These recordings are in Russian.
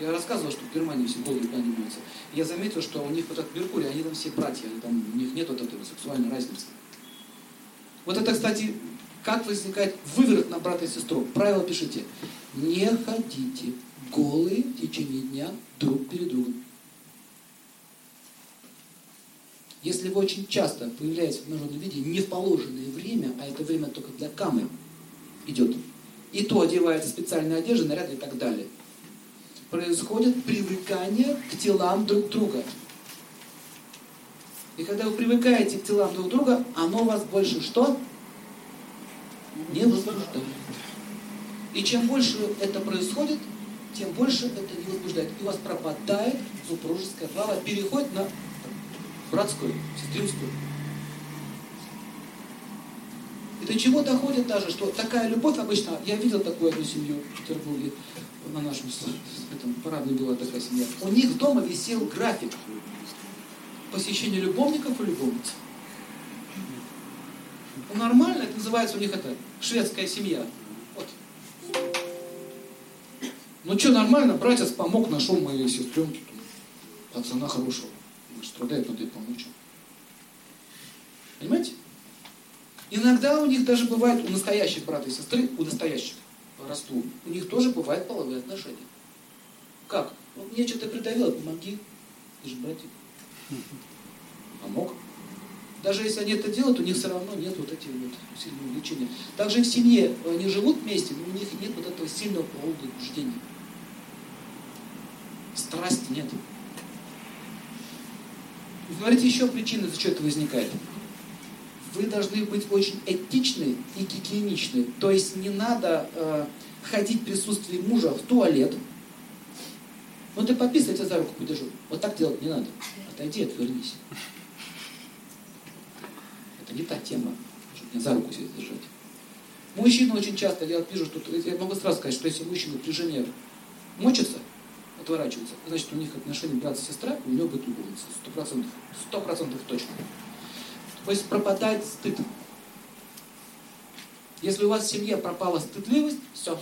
Я рассказывал, что в Германии все голые занимаются. Я заметил, что у них вот этот Меркурий, они там все братья, они там, у них нет вот этой сексуальной разницы. Вот это, кстати, как возникает выверт на брата и сестру. Правило пишите. Не ходите голые в течение дня друг перед другом. Если вы очень часто появляетесь в обнаженном виде не в положенное время, а это время только для камы идет, и то одевается специальная одежда, наряды и так далее, происходит привыкание к телам друг друга. И когда вы привыкаете к телам друг друга, оно вас больше что? Не возбуждает. И чем больше это происходит, тем больше это не возбуждает. И у вас пропадает супружеская слава, переходит на братскую, сестринскую. До чего доходит даже, что такая любовь обычно, я видел такую одну семью в Петербурге, на нашем этом парадной была такая семья. У них дома висел график посещения любовников и любовниц. Ну, нормально, это называется у них это шведская семья. Вот. Ну что, нормально, братец помог, нашел моей сестренке пацана хорошего. Страдает, надо ей помочь. Понимаете? Иногда у них даже бывает, у настоящих брата и сестры, у настоящих по росту, у них тоже бывают половые отношения. Как? Ну, мне что-то придавило, помоги. Ты же братик. Помог. Даже если они это делают, у них все равно нет вот этих вот сильного влечения. Также в семье они живут вместе, но у них нет вот этого сильного полового возбуждения. Страсти нет. Смотрите, еще причины, за что это возникает вы должны быть очень этичны и гигиеничны. То есть не надо э, ходить в присутствии мужа в туалет. Ну ты пописай, я за руку подержу. Вот так делать не надо. Отойди, отвернись. Это не та тема, чтобы меня за руку себе держать. Мужчины очень часто, я вижу, что я могу сразу сказать, что если мужчина при жене мочится, отворачивается, значит у них отношения брат-сестра, у него будет любовница. Сто процентов. Сто процентов точно. То есть пропадает стыд. Если у вас в семье пропала стыдливость, все,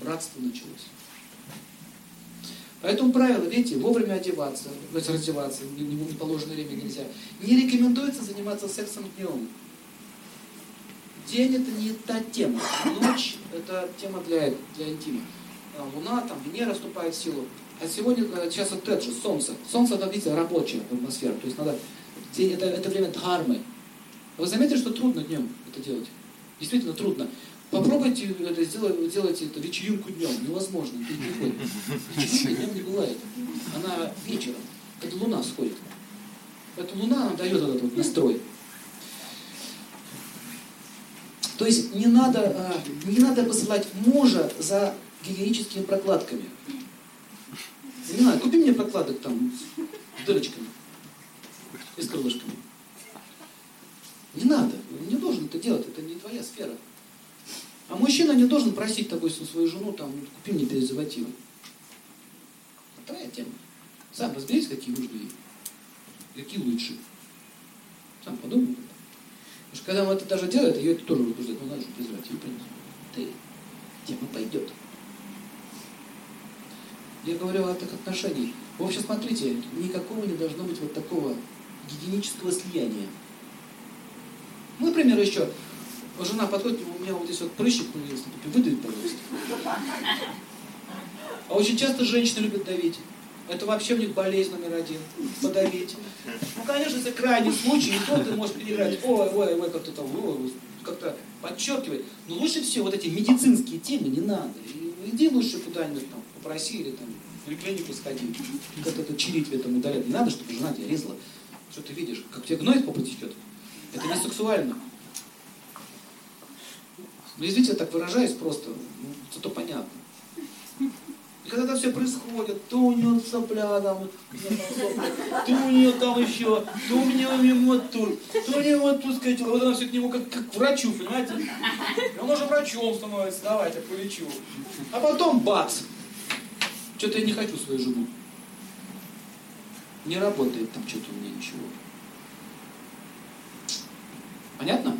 братство началось. Поэтому правило, видите, вовремя одеваться, то есть раздеваться, в неположенное время нельзя. Не рекомендуется заниматься сексом днем. День это не та тема. Ночь это тема для, для интима. А луна, там, Венера вступает в силу. А сегодня, э, сейчас это же, Солнце. Солнце, это, видите, рабочая атмосфера. То есть надо это, это время дхармы. Вы заметили, что трудно днем это делать? Действительно трудно. Попробуйте это сделать, делайте это вечеринку днем. Невозможно, ты не. Вечеринка днем не бывает. Она вечером, когда луна сходит. Эта луна нам дает этот вот настрой. То есть не надо, а, не надо посылать мужа за гигиеническими прокладками. Не надо, купи мне прокладок там с дырочками и с крылышками. Не надо, не должен это делать, это не твоя сфера. А мужчина не должен просить, допустим, свою жену, там, купи мне презервативы. Твоя тема. Сам разберись, какие нужны ей. Какие лучше. Сам подумай. Потому что когда он это даже делает, ее это тоже возбуждает. Ну, надо же презервативы принести. Ты, тема пойдет. Я говорю о этих отношениях. В общем, смотрите, никакого не должно быть вот такого гигиенического слияния. Ну, например, еще жена подходит, у меня вот здесь вот прыщик появился, выдавить, пожалуйста. А очень часто женщины любят давить. Это вообще у них болезнь номер один. Подавить. Ну, конечно, это крайний случай, и то ты можешь переиграть. Ой, ой, ой, как-то там, ой, как-то подчеркивать. Но лучше всего вот эти медицинские темы не надо. Иди лучше куда-нибудь там, попроси или там в поликлинику сходи. Как это чирить в этом удалять. Не надо, чтобы жена тебя резала. Что ты видишь? Как тебе гной по пути идет? Это не сексуально. Ну, извините, я так выражаюсь просто, ну, зато понятно. И когда это все происходит, то у него сопля там, то у нее там еще, то у меня вот тут, то у нее вот тут, сказать, вот она все к нему как, как к врачу, понимаете? И он уже врачом становится, давайте, полечу. А потом бац! Что-то я не хочу свою жену. Не работает там что-то у меня ничего. Понятно?